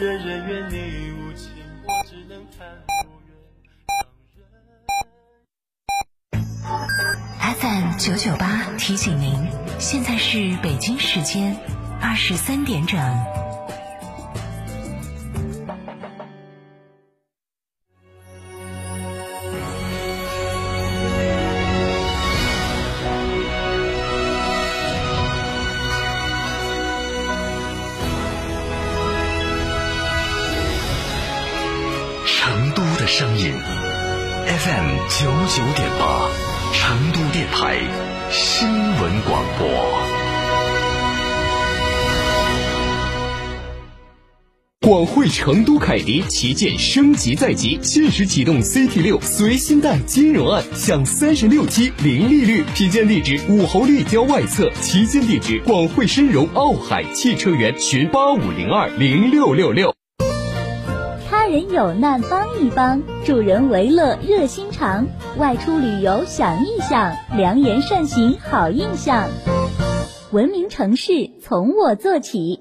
人人怨你无情，我只能看不远。FM 九九八提醒您，现在是北京时间二十三点整。声音 FM 九九点八，成都电台新闻广播。广汇成都凯迪旗舰升级在即，限时启动 CT 六随心贷金融案，享三十六期零利率。品鉴地址：武侯立交外侧，旗舰地址：广汇深融奥海汽车园，群八五零二零六六六。人有难帮一帮，助人为乐热心肠。外出旅游想一想，良言善行好印象。文明城市从我做起。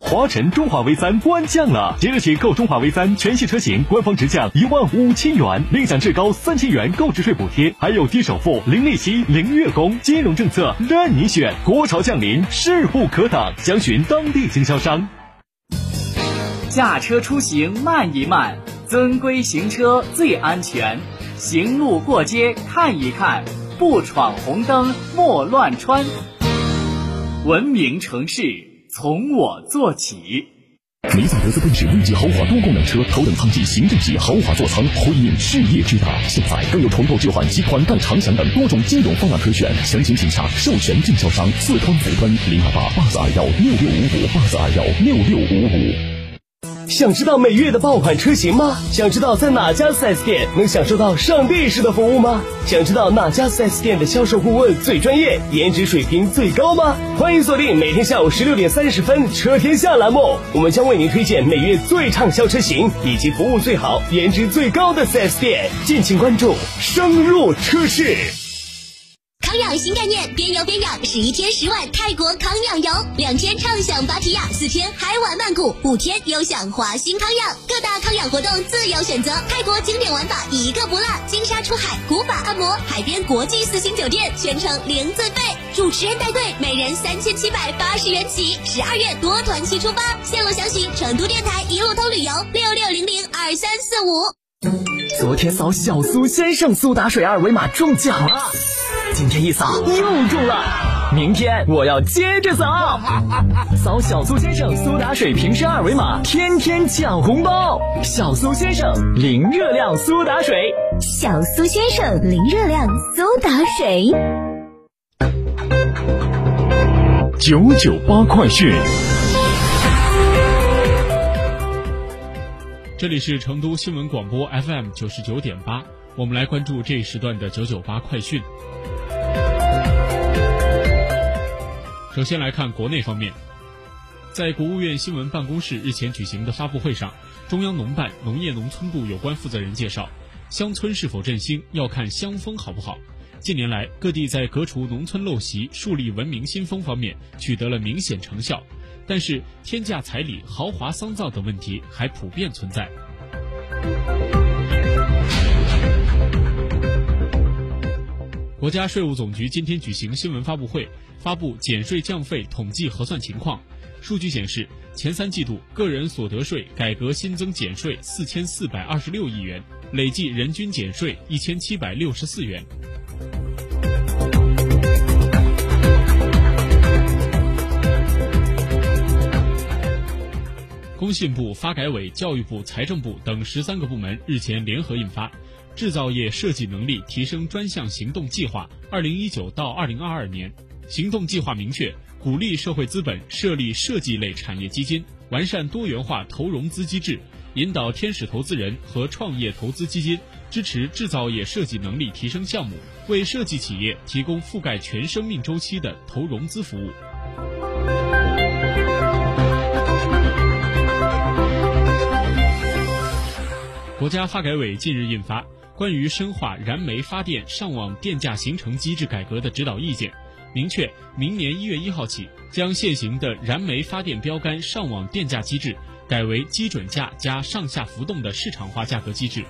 华晨中华 V 三官降了，即日起购中华 V 三全系车型，官方直降一万五千元，另享至高三千元购置税补贴，还有低首付、零利息、零月供，金融政策任你选。国潮降临，势不可挡，详询当地经销商。驾车出行慢一慢，遵规行车最安全。行路过街看一看，不闯红灯莫乱穿。文明城市从我做起。梅赛德斯奔驰 V 级豪华多功能车，头等舱级、行政级豪华座舱，辉映事业之大。现在更有重构置换及款待长享等多种金融方案可选。详情请洽授权经销商四川福敦零二八八四二幺六六五五八四二幺六六五五。想知道每月的爆款车型吗？想知道在哪家 4S 店能享受到上帝式的服务吗？想知道哪家 4S 店的销售顾问最专业，颜值水平最高吗？欢迎锁定每天下午十六点三十分《车天下》栏目，我们将为您推荐每月最畅销车型以及服务最好、颜值最高的 4S 店，敬请关注，深入车市。边游边养，十一天十晚泰国康养游，两天畅享芭提雅，四天海玩曼谷，五天优享华欣康养，各大康养活动自由选择，泰国经典玩法一个不落，金沙出海，古法按摩，海边国际四星酒店，全程零自费，主持人带队，每人三千七百八十元起，十二月多团期出发，线路详询成都电台一路通旅游六六零零二三四五。昨天扫小苏先生苏打水二维码中奖了。今天一扫又中了，明天我要接着扫，扫小苏先生苏打水瓶身二维码，天天抢红包。小苏先生零热量苏打水，小苏先生零热量苏打水。九九八快讯，这里是成都新闻广播 FM 九十九点八，我们来关注这一时段的九九八快讯。首先来看国内方面，在国务院新闻办公室日前举行的发布会上，中央农办农业农村部有关负责人介绍，乡村是否振兴要看乡风好不好。近年来，各地在革除农村陋习、树立文明新风方面取得了明显成效，但是天价彩礼、豪华丧葬等问题还普遍存在。国家税务总局今天举行新闻发布会。发布减税降费统计核算情况，数据显示，前三季度个人所得税改革新增减税四千四百二十六亿元，累计人均减税一千七百六十四元。工信部、发改委、教育部、财政部等十三个部门日前联合印发《制造业设计能力提升专项行动计划（二零一九到二零二二年）》。行动计划明确，鼓励社会资本设立设计类产业基金，完善多元化投融资机制，引导天使投资人和创业投资基金支持制造业设计能力提升项目，为设计企业提供覆盖全生命周期的投融资服务。国家发改委近日印发《关于深化燃煤发电上网电价形成机制改革的指导意见》。明确，明年一月一号起，将现行的燃煤发电标杆上网电价机制改为基准价加上下浮动的市场化价格机制。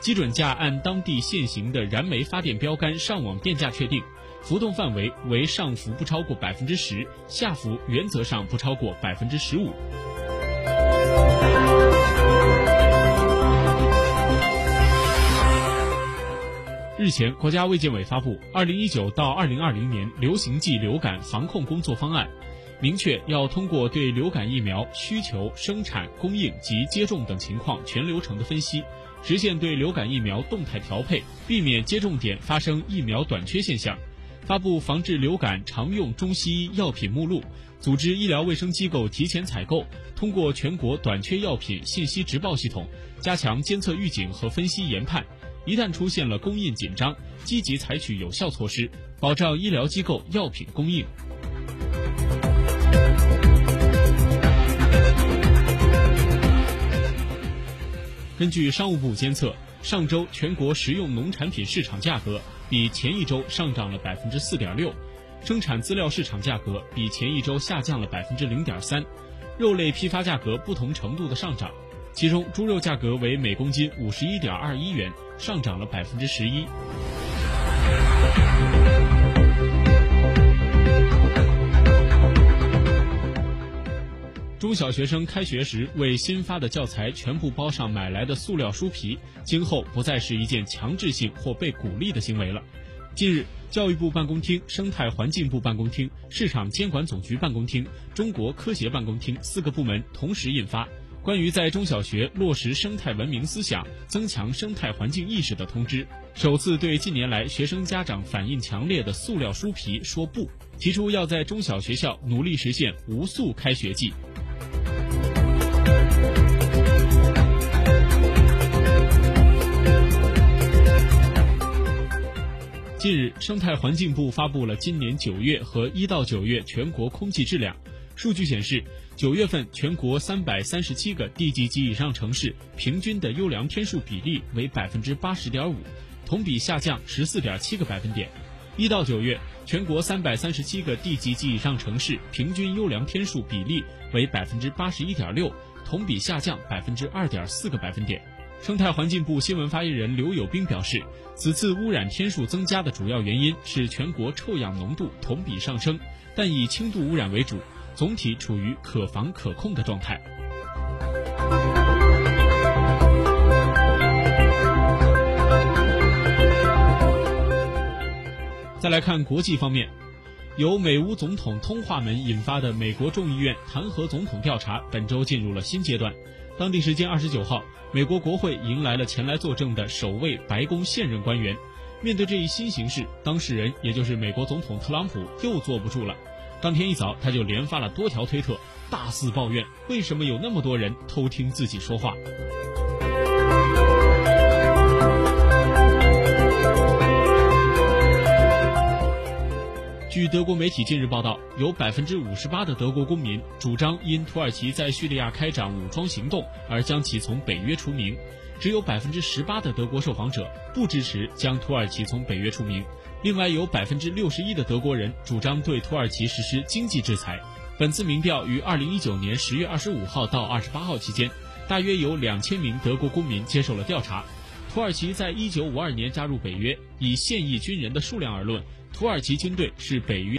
基准价按当地现行的燃煤发电标杆上网电价确定，浮动范围为上浮不超过百分之十，下浮原则上不超过百分之十五。日前，国家卫健委发布《二零一九到二零二零年流行季流感防控工作方案》，明确要通过对流感疫苗需求、生产、供应及接种等情况全流程的分析，实现对流感疫苗动态调配，避免接种点发生疫苗短缺现象。发布防治流感常用中西医药品目录，组织医疗卫生机构提前采购，通过全国短缺药品信息直报系统，加强监测预警和分析研判。一旦出现了供应紧张，积极采取有效措施，保障医疗机构药品供应。根据商务部监测，上周全国食用农产品市场价格比前一周上涨了百分之四点六，生产资料市场价格比前一周下降了百分之零点三，肉类批发价格不同程度的上涨。其中，猪肉价格为每公斤五十一点二一元，上涨了百分之十一。中小学生开学时为新发的教材全部包上买来的塑料书皮，今后不再是一件强制性或被鼓励的行为了。近日，教育部办公厅、生态环境部办公厅、市场监管总局办公厅、中国科协办公厅四个部门同时印发。关于在中小学落实生态文明思想、增强生态环境意识的通知，首次对近年来学生家长反映强烈的塑料书皮说不，提出要在中小学校努力实现无塑开学季。近日，生态环境部发布了今年九月和一到九月全国空气质量数据显示。九月份，全国三百三十七个地级及以上城市平均的优良天数比例为百分之八十点五，同比下降十四点七个百分点。一到九月，全国三百三十七个地级及以上城市平均优良天数比例为百分之八十一点六，同比下降百分之二点四个百分点。生态环境部新闻发言人刘友兵表示，此次污染天数增加的主要原因是全国臭氧浓度同比上升，但以轻度污染为主。总体处于可防可控的状态。再来看国际方面，由美乌总统通话门引发的美国众议院弹劾总统调查本周进入了新阶段。当地时间二十九号，美国国会迎来了前来作证的首位白宫现任官员。面对这一新形势，当事人也就是美国总统特朗普又坐不住了。当天一早，他就连发了多条推特，大肆抱怨为什么有那么多人偷听自己说话。据德国媒体近日报道，有百分之五十八的德国公民主张因土耳其在叙利亚开展武装行动而将其从北约除名，只有百分之十八的德国受访者不支持将土耳其从北约除名。另外，有百分之六十一的德国人主张对土耳其实施经济制裁。本次民调于二零一九年十月二十五号到二十八号期间，大约有两千名德国公民接受了调查。土耳其在一九五二年加入北约，以现役军人的数量而论，土耳其军队是北约。